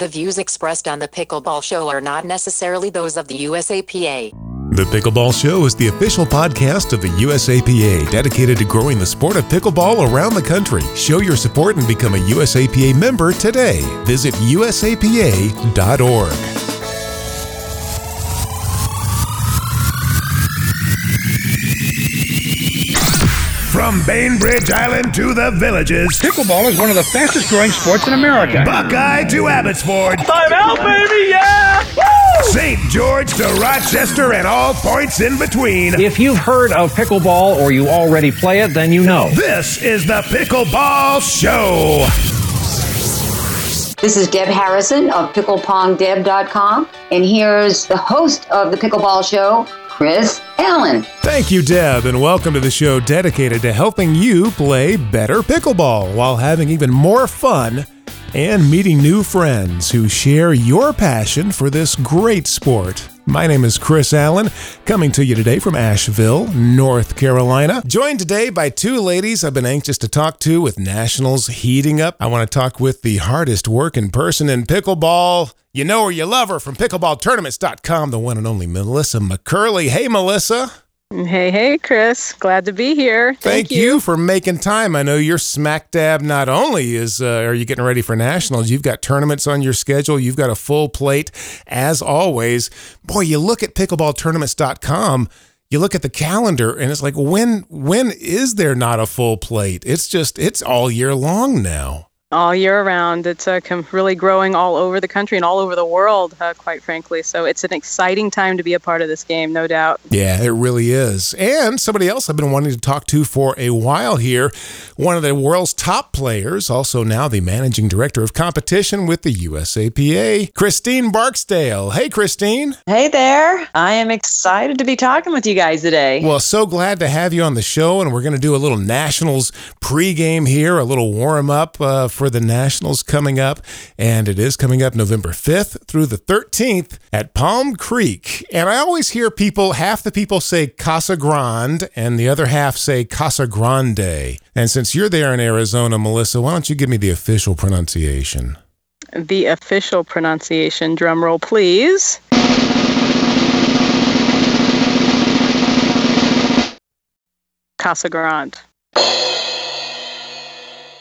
The views expressed on the Pickleball Show are not necessarily those of the USAPA. The Pickleball Show is the official podcast of the USAPA dedicated to growing the sport of pickleball around the country. Show your support and become a USAPA member today. Visit usapa.org. From Bainbridge Island to the villages, Pickleball is one of the fastest growing sports in America. Buckeye to Abbotsford, Time out, baby, yeah! Woo! St. George to Rochester, and all points in between. If you've heard of pickleball or you already play it, then you know. This is the Pickleball Show. This is Deb Harrison of PicklePongDeb.com, and here's the host of the Pickleball Show, Chris Allen. Thank you, Deb, and welcome to the show dedicated to helping you play better pickleball while having even more fun and meeting new friends who share your passion for this great sport. My name is Chris Allen, coming to you today from Asheville, North Carolina. Joined today by two ladies I've been anxious to talk to with Nationals heating up. I want to talk with the hardest working person in pickleball. You know her, you love her from pickleballtournaments.com, the one and only Melissa McCurley. Hey, Melissa. Hey, hey, Chris. Glad to be here. Thank, you. for making time. I know you're smack dab. Not only is uh, are you getting ready for nationals, you've got tournaments on your schedule. You've got a full plate, as always. Boy, you look at pickleballtournaments.com. You look at the calendar, and it's like, when when is there not a full plate? It's just it's all year long now all year round. It's uh, com- really growing all over the country and all over the world, uh, quite frankly. So it's an exciting time to be a part of this game, no doubt. Yeah, it really is. And somebody else I've been wanting to talk to for a while here, one of the world's top players, also now the managing director of competition with the USAPA, Christine Barksdale. Hey, Christine. Hey there. I am excited to be talking with you guys today. Well, so glad to have you on the show, and we're going to do a little Nationals pregame here, a little warm up uh, for for the Nationals coming up, and it is coming up November 5th through the 13th at Palm Creek. And I always hear people, half the people say Casa Grande, and the other half say Casa Grande. And since you're there in Arizona, Melissa, why don't you give me the official pronunciation? The official pronunciation, drumroll please. Casa Grande.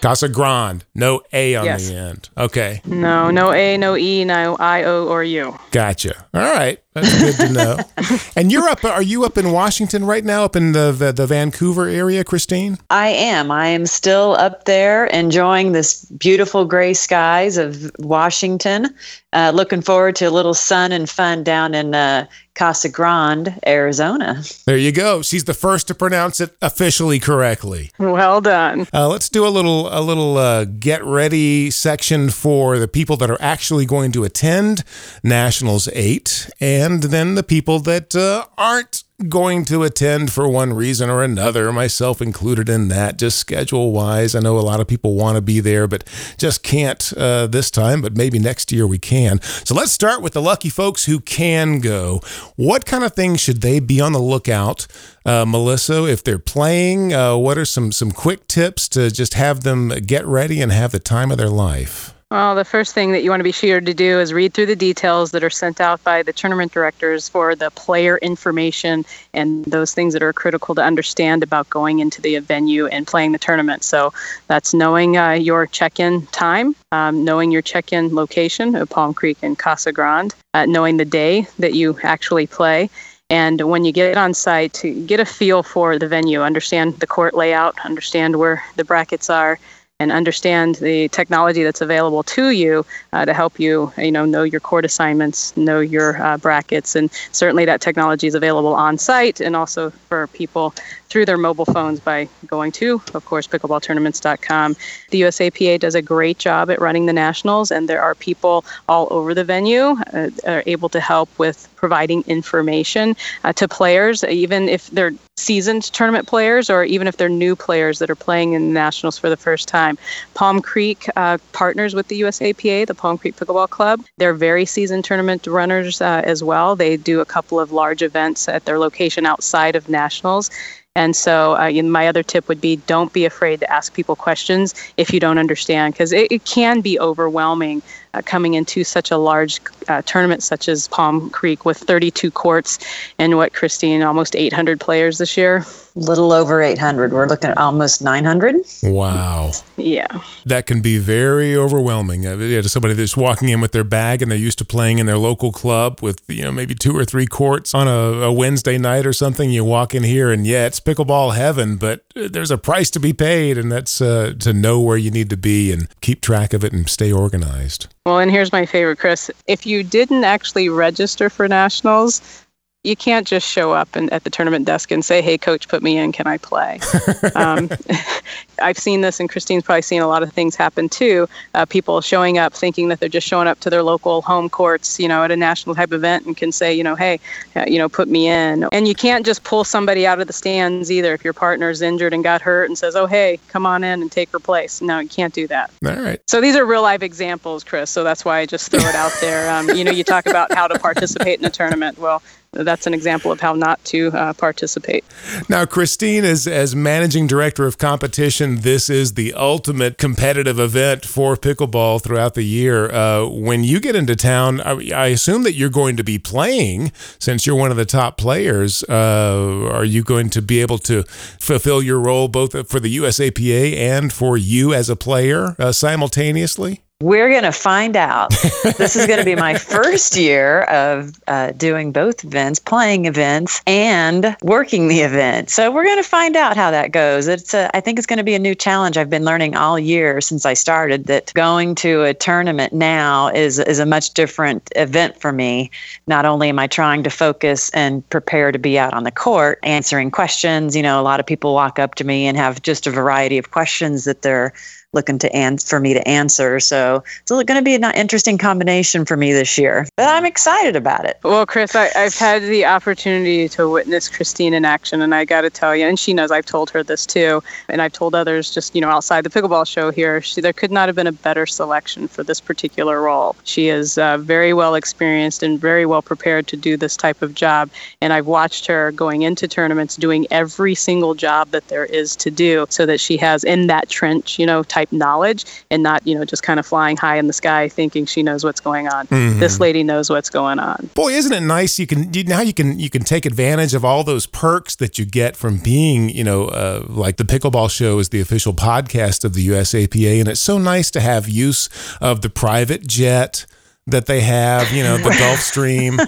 Casa Grande, no A on Yes. the end. Okay, No, no A, no E, no I, O, or U. gotcha. All right, that's good to know. and you're up? Are you up in Washington right now? Up in the the, the Vancouver area, Christine? I am. I am still up there enjoying this beautiful gray skies of Washington. Uh, looking forward to a little sun and fun down in uh, Casa Grande, Arizona. There you go. She's the first to pronounce it officially correctly. Well done. Uh, let's do a little a little uh, get ready section for the people that are actually going to attend Nationals eight, and then the people that uh, aren't going to attend for one reason or another, myself included in that, just schedule wise. I know a lot of people want to be there, but just can't uh, this time, but maybe next year we can. So let's start with the lucky folks who can go. What kind of things should they be on the lookout, uh, Melissa, if they're playing? Uh, what are some, some quick tips to just have them get ready and have the time of their life? Well, the first thing that you want to be sure to do is read through the details that are sent out by the tournament directors for the player information and those things that are critical to understand about going into the venue and playing the tournament. So that's knowing uh, your check in time, um, knowing your check in location at Palm Creek and Casa Grande, uh, knowing the day that you actually play. And when you get on site, to get a feel for the venue, understand the court layout, understand where the brackets are, and understand the technology that's available to you uh, to help you, you know, know your court assignments, know your uh, brackets, and certainly that technology is available on site and also for people through their mobile phones by going to, of course, pickleballtournaments.com. The USAPA does a great job at running the nationals, and there are people all over the venue uh, are able to help with providing information uh, to players, even if they're seasoned tournament players or even if they're new players that are playing in the nationals for the first time. Palm Creek uh, partners with the USAPA, the Palm Creek Pickleball Club. They're very seasoned tournament runners uh, as well. They do a couple of large events at their location outside of nationals. And so, uh, my other tip would be don't be afraid to ask people questions if you don't understand, because it, it, can be overwhelming uh, coming into such a large uh, tournament such as Palm Creek with 32 courts and what, Christine, almost 800 players this year? Little over 800. We're looking at almost 900. Wow. Yeah. That can be very overwhelming. Uh, yeah, to somebody that's walking in with their bag and they're used to playing in their local club with, you know, maybe two or three courts on a, a Wednesday night or something. You walk in here and yeah, it's pickleball heaven, but uh, there's a price to be paid, and that's uh, to know where you need to be and keep track of it and stay organized. Well, and here's my favorite, Chris. If you didn't actually register for nationals, you can't just show up and, at the tournament desk and say, "Hey, coach, put me in. Can I play?" um, I've seen this, and Christine's probably seen a lot of things happen too. Uh, people showing up thinking that they're just showing up to their local home courts, you know, at a national type event, and can say, you know, "Hey, uh, you know, put me in." And you can't just pull somebody out of the stands either. If your partner's injured and got hurt, and says, "Oh, hey, come on in and take her place," no, you can't do that. All right. So these are real life examples, Chris. So that's why I just throw it out there. Um, you know, you talk about how to participate in a tournament. Well, that's an example of how not to uh, participate. Now, Christine, as, as managing director of competition, this is the ultimate competitive event for pickleball throughout the year. Uh, when you get into town, I, I, assume that you're going to be playing since you're one of the top players. Uh, are you going to be able to fulfill your role both for the USAPA and for you as a player uh, simultaneously? We're going to find out. this is going to be my first year of uh, doing both events, playing events, and working the event. So we're going to find out how that goes. It's a, I think it's going to be a new challenge. I've been learning all year since I started that going to a tournament now is is a much different event for me. Not only am I trying to focus and prepare to be out on the court answering questions. You know, a lot of people walk up to me and have just a variety of questions that they're looking to answer for me to answer. So it's going to be an interesting combination for me this year. But I'm excited about it. Well, Chris, I, have had the opportunity to witness Christine in action, and I got to tell you, and she knows I've told her this too, and I've told others just you know outside the pickleball show here. She, there could not have been a better selection for this particular role. She is uh, very well experienced and very well prepared to do this type of job, and I've watched her going into tournaments doing every single job that there is to do, so that she has in that trench, you know, type type knowledge and not, you know, just kind of flying high in the sky thinking she knows what's going on. Mm-hmm. This lady knows what's going on. Boy, isn't it nice? You can you, now you can you can take advantage of all those perks that you get from being, you know, uh, like the Pickleball Show is the official podcast of the USAPA, and it's so nice to have use of the private jet that they have, you know, the Gulfstream.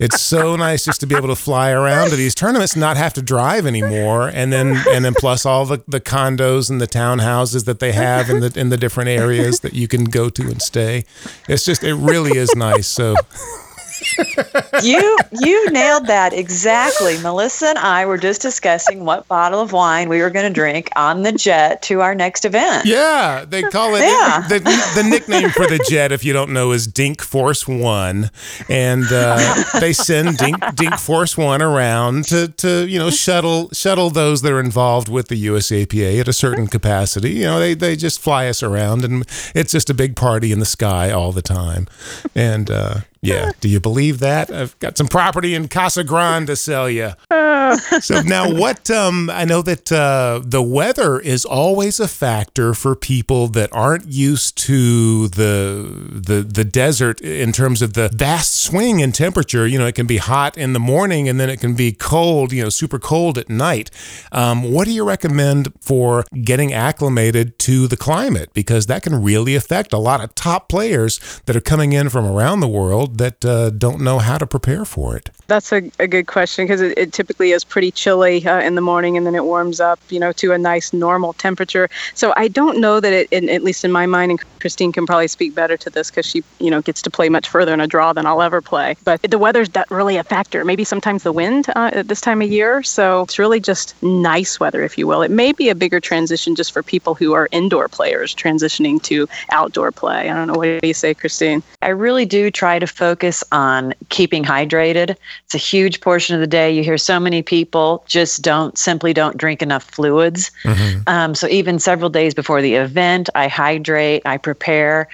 It's so nice just to be able to fly around to these tournaments and not have to drive anymore. And then and then plus all the, the condos and the townhouses that they have in the in the different areas that you can go to and stay. It's just it really is nice. So you you nailed that exactly. Melissa and I were just discussing what bottle of wine we were going to drink on the jet to our next event. Yeah, they call it yeah. the, the nickname for the jet. If you don't know, is Dink Force One, and uh, they send Dink Dink Force One around to to you know shuttle shuttle those that are involved with the USAPA at a certain capacity. You know, they they just fly us around, and it's just a big party in the sky all the time, and. Uh, yeah. Do you believe that? I've got some property in Casa Grande to sell you. so now, what? Um, I know that uh, the weather is always a factor for people that aren't used to the the the desert in terms of the vast swing in temperature. You know, it can be hot in the morning and then it can be cold. You know, super cold at night. Um, what do you recommend for getting acclimated to the climate? Because that can really affect a lot of top players that are coming in from around the world that uh, don't know how to prepare for it? That's a, a good question because it, it, typically is pretty chilly uh, in the morning and then it warms up, you know, to a nice normal temperature. So I don't know that it, in, at least in my mind, and Christine can probably speak better to this because she, you know, gets to play much further in a draw than I'll ever play. But the weather's not really a factor. Maybe sometimes the wind uh, at this time of year. So it's really just nice weather, if you will. It may be a bigger transition just for people who are indoor players transitioning to outdoor play. I don't know. What do you say, Christine? I really do try to focus on keeping hydrated. It's a huge portion of the day. You hear so many people just don't simply don't drink enough fluids. Mm-hmm. Um, so even several days before the event, I hydrate, I prepare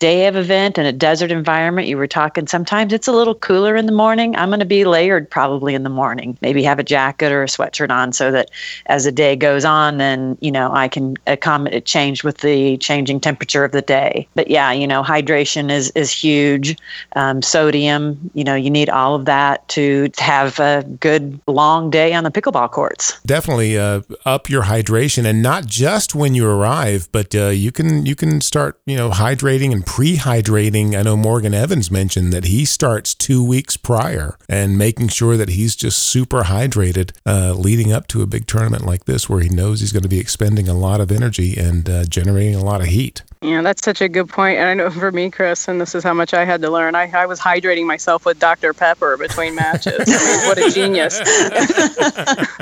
day of event in a desert environment, you were talking sometimes it's a little cooler in the morning. I'm going to be layered probably in the morning, maybe have a jacket or a sweatshirt on so that as the day goes on, then, you know, I can accommodate change with the changing temperature of the day. But yeah, you know, hydration is, is huge. Um, sodium, you know, you need all of that to have a good long day on the pickleball courts. Definitely uh, up your hydration and not just when you arrive, but uh, you can you can start, you know, hydrating and pre-hydrating. I know Morgan Evans mentioned that he starts 2 weeks prior and making sure that he's just super hydrated uh, leading up to a big tournament like this where he knows he's going to be expending a lot of energy and uh, generating a lot of heat. Yeah, that's such a good point. And I know for me, Chris, and this is how much I had to learn. I, I was hydrating myself with Dr. Pepper between matches. I mean, what a genius!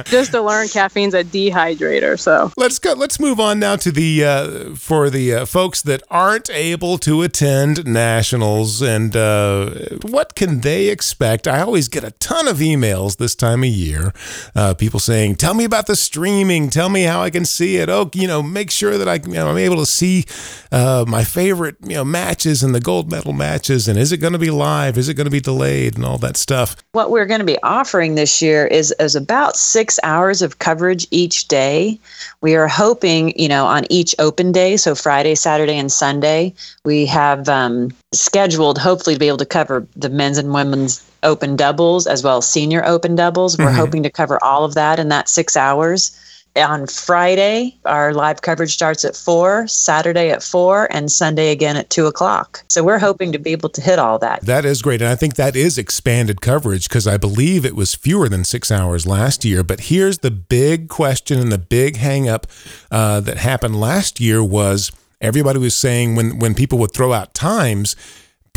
Just to learn caffeine's a dehydrator. So let's go. Let's move on now to the uh, for the uh, folks that aren't able to attend nationals and uh, what can they expect? I always get a ton of emails this time of year. Uh, people saying, "Tell me about the streaming. Tell me how I can see it. Oh, you know, make sure that I, you know, I'm able to see." Uh, my favorite you know matches and the gold medal matches and is it going to be live? Is it going to be delayed and all that stuff. What we're going to be offering this year is is about six hours of coverage each day. We are hoping you know on each open day so friday saturday and sunday we have um, scheduled hopefully to be able to cover the men's and women's open doubles as well as senior open doubles. We're mm-hmm. hoping to cover all of that in that six hours on Friday, our live coverage starts at four, Saturday at four, and Sunday again at two o'clock. So we're hoping to be able to hit all that. That is great. And I think that is expanded coverage because I believe it was fewer than six hours last year. But here's the big question and the big hangup uh, that happened last year was everybody was saying when, when people would throw out times,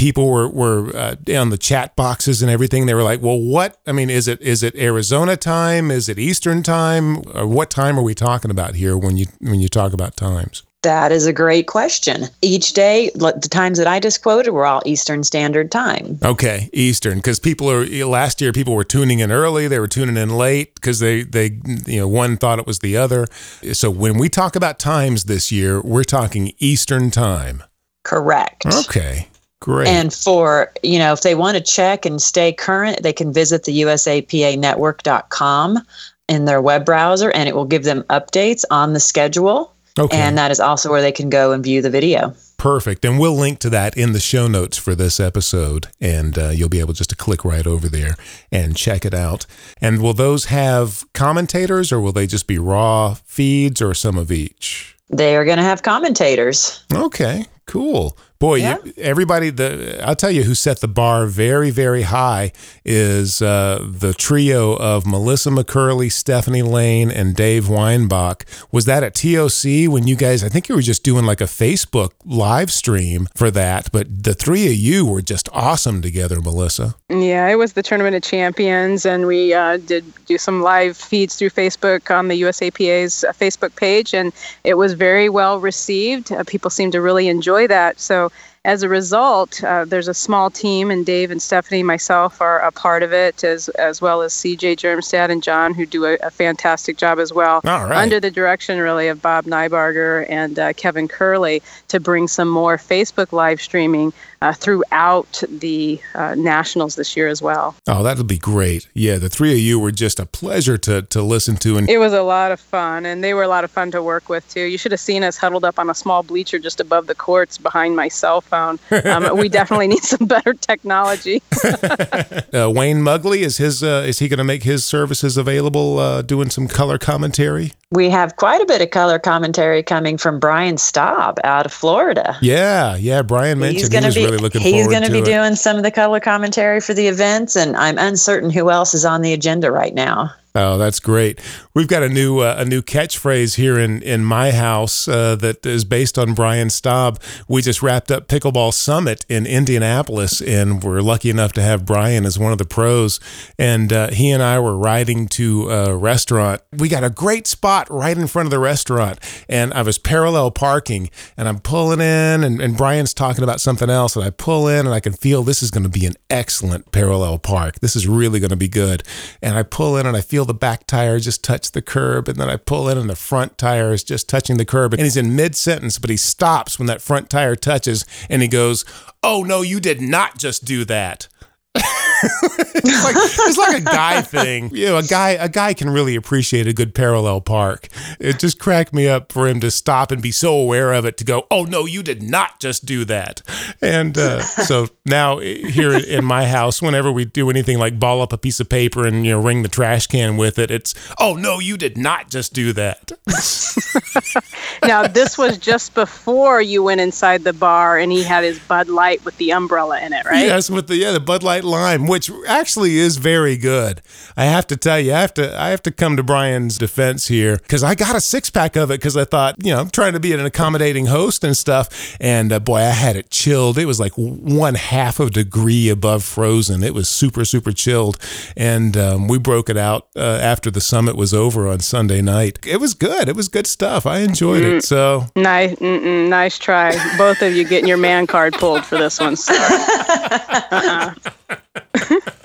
people were were uh, on the chat boxes and everything. They were like, "Well, what? I mean, is it is it Arizona time? Is it Eastern time? Or what time are we talking about here when you when you talk about times?" That is a great question. Each day, the times that I just quoted were all Eastern Standard Time. Okay, Eastern, because people are last year people were tuning in early, they were tuning in late because they they you know one thought it was the other. So when we talk about times this year, we're talking Eastern Time. Correct. Okay. Great. And for, you know, if they want to check and stay current, they can visit the usapanetwork.com in their web browser and it will give them updates on the schedule. Okay. And that is also where they can go and view the video. Perfect. And we'll link to that in the show notes for this episode. And uh, you'll be able just to click right over there and check it out. And will those have commentators or will they just be raw feeds or some of each? They are going to have commentators. Okay, cool. Boy, yeah. you, everybody, the I'll tell you who set the bar very, very high is uh, the trio of Melissa McCurley, Stephanie Lane, and Dave Weinbach. Was that at TOC when you guys? I think you were just doing like a Facebook live stream for that, but the three of you were just awesome together, Melissa. Yeah, it was the Tournament of Champions, and we uh, did do some live feeds through Facebook on the USAPA's uh, Facebook page, and it was very well received. Uh, people seemed to really enjoy that. So as a result, uh, there's a small team, and Dave and Stephanie, myself, are a part of it, as as well as CJ Germstad and John, who do a, a fantastic job as well, under the direction really of Bob Nybarger and uh, Kevin Curley, to bring some more Facebook live streaming uh, throughout the uh, nationals this year as well. Oh, that'll be great! Yeah, the three of you were just a pleasure to to listen to, and it was a lot of fun, and they were a lot of fun to work with too. You should have seen us huddled up on a small bleacher just above the courts behind my cell phone. Um, we definitely need some better technology. uh, Wayne Mugley is his. Uh, is he going to make his services available, uh, doing some color commentary? We have quite a bit of color commentary coming from Brian Staub out of Florida. Yeah, yeah. Brian mentioned he's he was be, really looking he's going to be doing some of the color commentary for the events, and I'm uncertain who else is on the agenda right now. Oh, that's great. We've got a new uh, a new catchphrase here in in my house uh, that is based on Brian Staub. We just wrapped up Pickleball Summit in Indianapolis, and we're lucky enough to have Brian as one of the pros. And uh, he and I were riding to a restaurant. We got a great spot right in front of the restaurant, and I was parallel parking, and I'm pulling in, and, and Brian's talking about something else, and I pull in, and I can feel this is going to be an excellent parallel park. This is really going to be good. And I pull in, and I feel feel the back tire just touch the curb, and then I pull in, and the front tire is just touching the curb. And he's in mid sentence, but he stops when that front tire touches, and he goes, "Oh no, you did not just do that." it's like it's like a guy thing. You know, a guy a guy can really appreciate a good parallel park. It just cracked me up for him to stop and be so aware of it to go, "Oh no, you did not just do that." And uh, so now here in my house, whenever we do anything like ball up a piece of paper and you know ring the trash can with it, it's, "Oh no, you did not just do that." now this was just before you went inside the bar and he had his Bud Light with the umbrella in it, right? Yes, with the yeah the Bud Light Lime, which actually is very good. I have to tell you, I have to I have to come to Brian's defense here because I got a six pack of it because I thought you know I'm trying to be an accommodating host and stuff, and uh, boy, I had it chilled. It was like one half of a degree above frozen. It was super super chilled, and um, we broke it out uh, after the summit was over on Sunday night. It was good. It was good stuff. I enjoyed mm. it. So nice, nice try. Both of you getting your man card pulled for this one. uh-uh.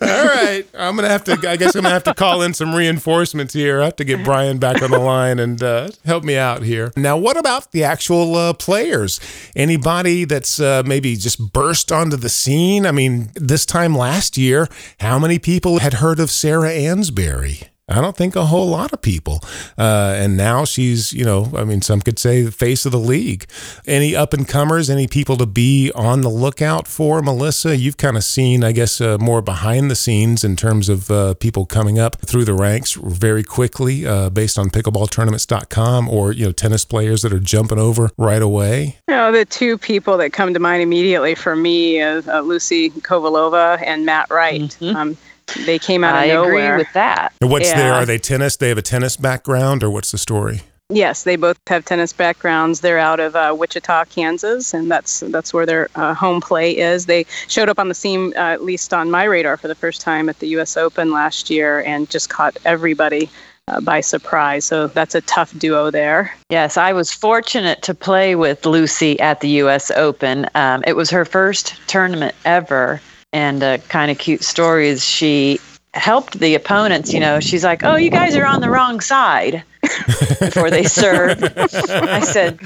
All right, I'm gonna have to. I guess I'm gonna have to call in some reinforcements here. I have to get Brian back on the line and uh, help me out here. Now, what about the actual uh, players? Anybody that's uh, maybe just burst onto the scene? I mean, this time last year, how many people had heard of Sarah Ansboury? I don't think a whole lot of people. Uh, and now she's, you know, I mean, some could say the face of the league. Any up and comers, any people to be on the lookout for, Melissa? You've kind of seen, I guess, uh, more behind the scenes in terms of uh, people coming up through the ranks very quickly uh, based on pickleballtournaments.com or, you know, tennis players that are jumping over right away. You know, the two people that come to mind immediately for me is uh, Lucy Kovalova and Matt Wright. Mm-hmm. Um, they came out of I nowhere. agree with that. And what's yeah. their? Are they tennis? They have a tennis background, or what's the story? Yes, they both have tennis backgrounds. They're out of uh, Wichita, Kansas, and that's that's where their uh, home play is. They showed up on the scene, uh, at least on my radar, for the first time at the U.S. Open last year, and just caught everybody uh, by surprise. So that's a tough duo there. Yes, I was fortunate to play with Lucy at the U.S. Open. Um, it was her first tournament ever, and a kind of cute story is she helped the opponents. You know, she's like, "Oh, you guys are on the wrong side." before they serve. I said,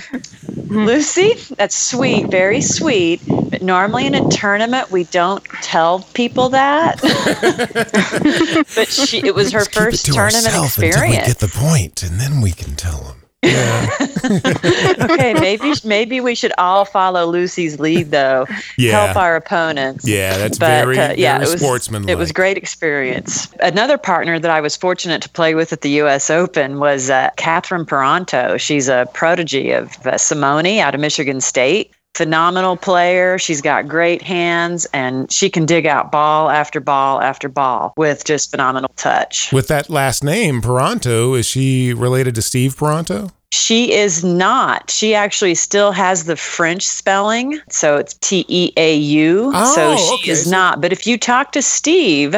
Lucy, that's sweet, very sweet. But normally in a tournament, we don't tell people that. but she, it was her first tournament experience. Get the point, and then we can tell them. Yeah. okay, maybe maybe we should all follow Lucy's lead though. Yeah. Help our opponents. Yeah, that's but, very, uh, yeah, very it was, sportsmanlike. It was great experience. Another partner that I was fortunate to play with at the U.S. Open was uh, Catherine Parenteau. She's a protege of uh, Simone out of Michigan State phenomenal player. She's got great hands and she can dig out ball after ball after ball with just phenomenal touch. With that last name, Parenteau, is she related to Steve Paranto? She is not. She actually still has the French spelling. So it's T E A U. Oh, so she okay. is not. But if you talk to Steve,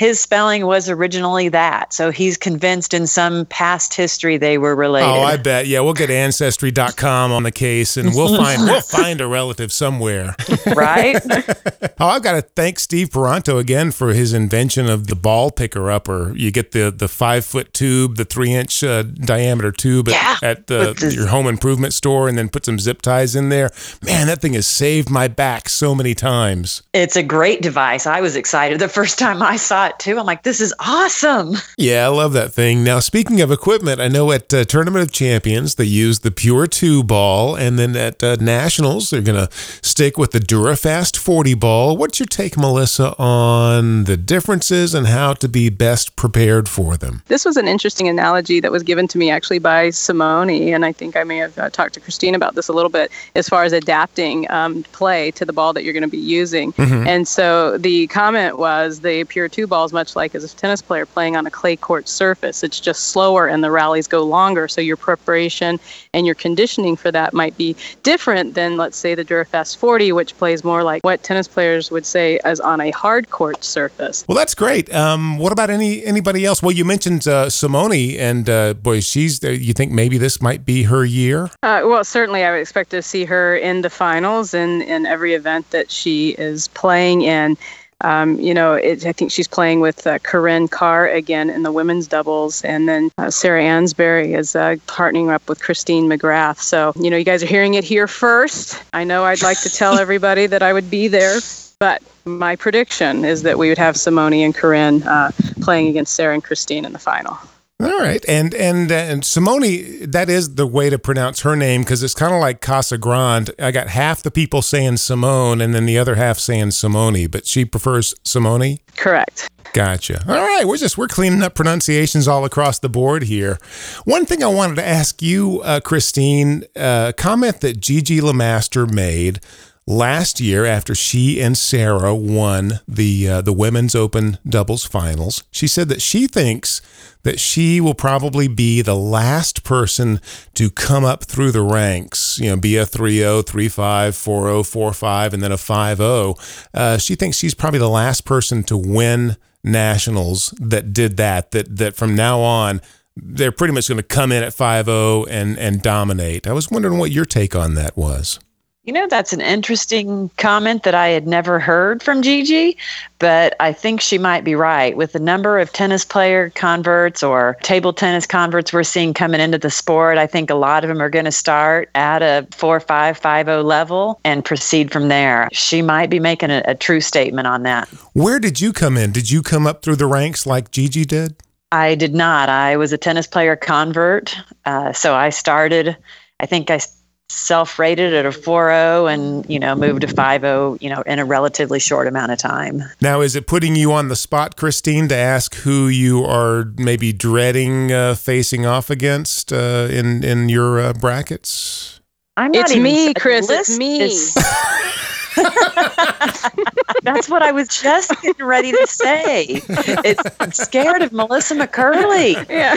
his spelling was originally that. So he's convinced in some past history they were related. Oh, I bet. Yeah, we'll get ancestry.com on the case and we'll find we'll find a relative somewhere. Right? oh, I've got to thank Steve Paranto again for his invention of the ball picker upper. You get the the 5-foot tube, the 3-inch uh, diameter tube yeah, at, at the, the, your home improvement store and then put some zip ties in there. Man, that thing has saved my back so many times. It's a great device. I was excited the first time I saw it too. I'm like, this is awesome. Yeah, I love that thing. Now, speaking of equipment, I know at uh, Tournament of Champions they use the Pure 2 ball, and then at uh, Nationals they're going to stick with the Durafast 40 ball. What's your take, Melissa, on the differences and how to be best prepared for them? This was an interesting analogy that was given to me actually by Simone, and I think I may have uh, talked to Christine about this a little bit as far as adapting um, play to the ball that you're going to be using. Mm-hmm. And so the comment was the Pure 2 ball is much like as a tennis player playing on a clay court surface. It's just slower and the rallies go longer. So your preparation and your conditioning for that might be different than, let's say, the Durafast 40, which plays more like what tennis players would say as on a hard court surface. Well, that's great. Um, what about any anybody else? Well, you mentioned uh, Simone, and uh, boy, she's. Uh, you think maybe this might be her year? Uh, well, certainly, I would expect to see her in the finals and in every event that she is playing in. Um, you know, it, I think she's playing with uh, Corrine Carr again in the women's doubles, and then uh, Sarah Ansboury is uh, partnering up with Christine McGrath. So, you know, you guys are hearing it here first. I know I'd like to tell everybody that I would be there, but my prediction is that we would have Simone and Corrine uh, playing against Sarah and Christine in the final. All right, and and and Simone, that is the way to pronounce her name because it's kind of like Casa Grande. I got half the people saying Simone, and then the other half saying Simone, but she prefers Simone. Correct. Gotcha. All right, we're just we're cleaning up pronunciations all across the board here. One thing I wanted to ask you, uh, Christine, a uh, comment that Gigi LeMaster made last year after she and Sarah won the uh, the women's open doubles finals. She said that she thinks that she will probably be the last person to come up through the ranks, you know, be a 3-0, 3-5, 4-0, 4-5 and then a 5-0. Uh, she thinks she's probably the last person to win nationals that did that that that from now on they're pretty much going to come in at 5-0 and and dominate. I was wondering what your take on that was. You know, that's an interesting comment that I had never heard from Gigi, but I think she might be right. With the number of tennis player converts or table tennis converts we're seeing coming into the sport, I think a lot of them are going to start at a 4 5 5 0 level and proceed from there. She might be making a, a true statement on that. Where did you come in? Did you come up through the ranks like Gigi did? I did not. I was a tennis player convert. Uh, so I started, I think I self-rated at a 4.0 and you know moved to 5.0 you know in a relatively short amount of time now is it putting you on the spot christine to ask who you are maybe dreading uh, facing off against uh, in in your uh, brackets i'm not it's me chris it's me is- That's what I was just getting ready to say. It's, I'm scared of Melissa McCurley. Yeah.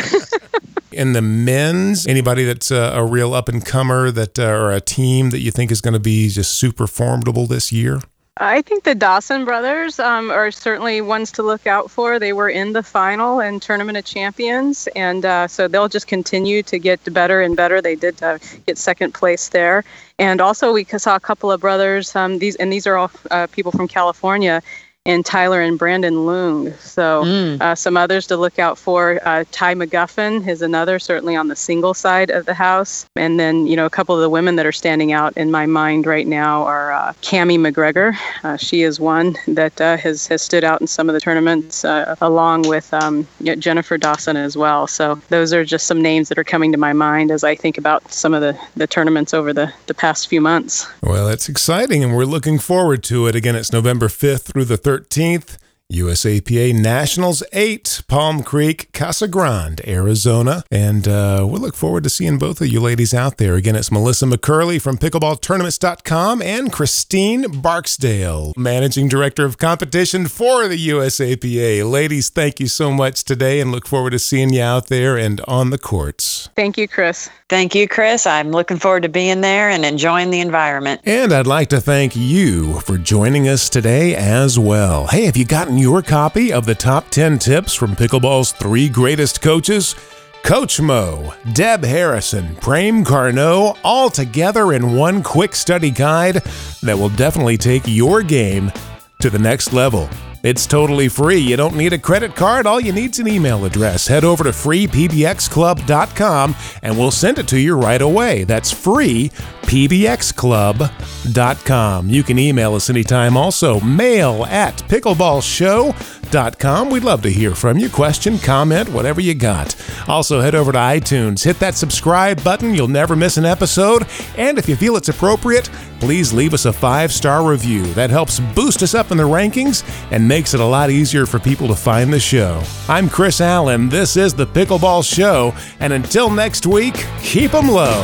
In the men's, anybody that's a, a real up and comer that uh, or a team that you think is going to be just super formidable this year? I think the Dawson brothers um, are certainly ones to look out for. They were in the final and Tournament of Champions, and uh, so they'll just continue to get better and better. They did uh, get second place there, and also we saw a couple of brothers. Um, these and these are all uh, people from California and Tyler and Brandon Leung. So mm. uh, some others to look out for. Uh, Ty McGuffin is another, certainly on the single side of the house. And then, you know, a couple of the women that are standing out in my mind right now are uh, Cami McGregor. Uh, she is one that uh, has, has stood out in some of the tournaments, uh, along with um, Jennifer Dawson as well. So those are just some names that are coming to my mind as I think about some of the, the tournaments over the, the past few months. Well, it's exciting, and we're looking forward to it. Again, it's November 5th through the 13th. 13th. USAPA Nationals 8, Palm Creek, Casa Grande, Arizona. And uh, we'll look forward to seeing both of you ladies out there. Again, it's Melissa McCurley from pickleballtournaments.com and Christine Barksdale, Managing Director of Competition for the USAPA. Ladies, thank you so much today and look forward to seeing you out there and on the courts. Thank you, Chris. Thank you, Chris. I'm looking forward to being there and enjoying the environment. And I'd like to thank you for joining us today as well. Hey, have you gotten your copy of the top 10 tips from Pickleball's three greatest coaches? Coach Mo, Deb Harrison, Prem Carnot, all together in one quick study guide that will definitely take your game to the next level. It's totally free. You don't need a credit card. All you need is an email address. Head over to freepbxclub.com and we'll send it to you right away. That's freepbxclub.com. You can email us anytime also. Mail at pickleballshow.com. We'd love to hear from you. Question, comment, whatever you got. Also, head over to iTunes. Hit that subscribe button. You'll never miss an episode. And if you feel it's appropriate, please leave us a five star review. That helps boost us up in the rankings and makes it a lot easier for people to find the show. I'm Chris Allen. This is the Pickleball Show. And until next week, keep them low.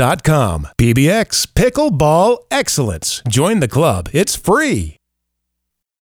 pickleballshow.com. PBX Pickleball Excellence. Join the club. It's free.